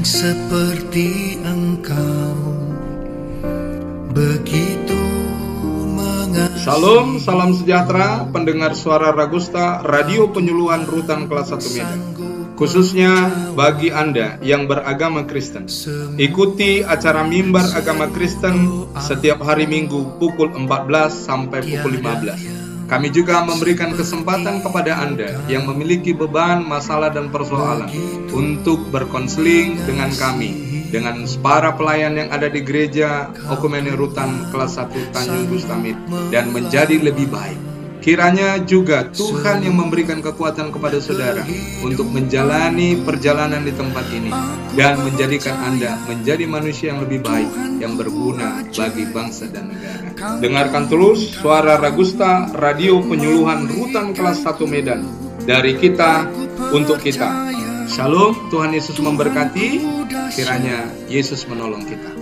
seperti engkau begitu mengasihi Salam, salam sejahtera pendengar suara Ragusta Radio Penyuluhan Rutan Kelas 1 Medan. Khususnya bagi Anda yang beragama Kristen. Ikuti acara mimbar agama Kristen setiap hari Minggu pukul 14 sampai pukul 15. Kami juga memberikan kesempatan kepada Anda yang memiliki beban, masalah, dan persoalan untuk berkonseling dengan kami dengan para pelayan yang ada di gereja Okumene Rutan kelas 1 Tanjung Gustamit dan menjadi lebih baik. Kiranya juga Tuhan yang memberikan kekuatan kepada saudara untuk menjalani perjalanan di tempat ini dan menjadikan Anda menjadi manusia yang lebih baik yang berguna bagi bangsa dan negara. Dengarkan terus suara Ragusta Radio Penyuluhan Rutan kelas 1 Medan dari kita untuk kita. Shalom, Tuhan Yesus memberkati. Kiranya Yesus menolong kita.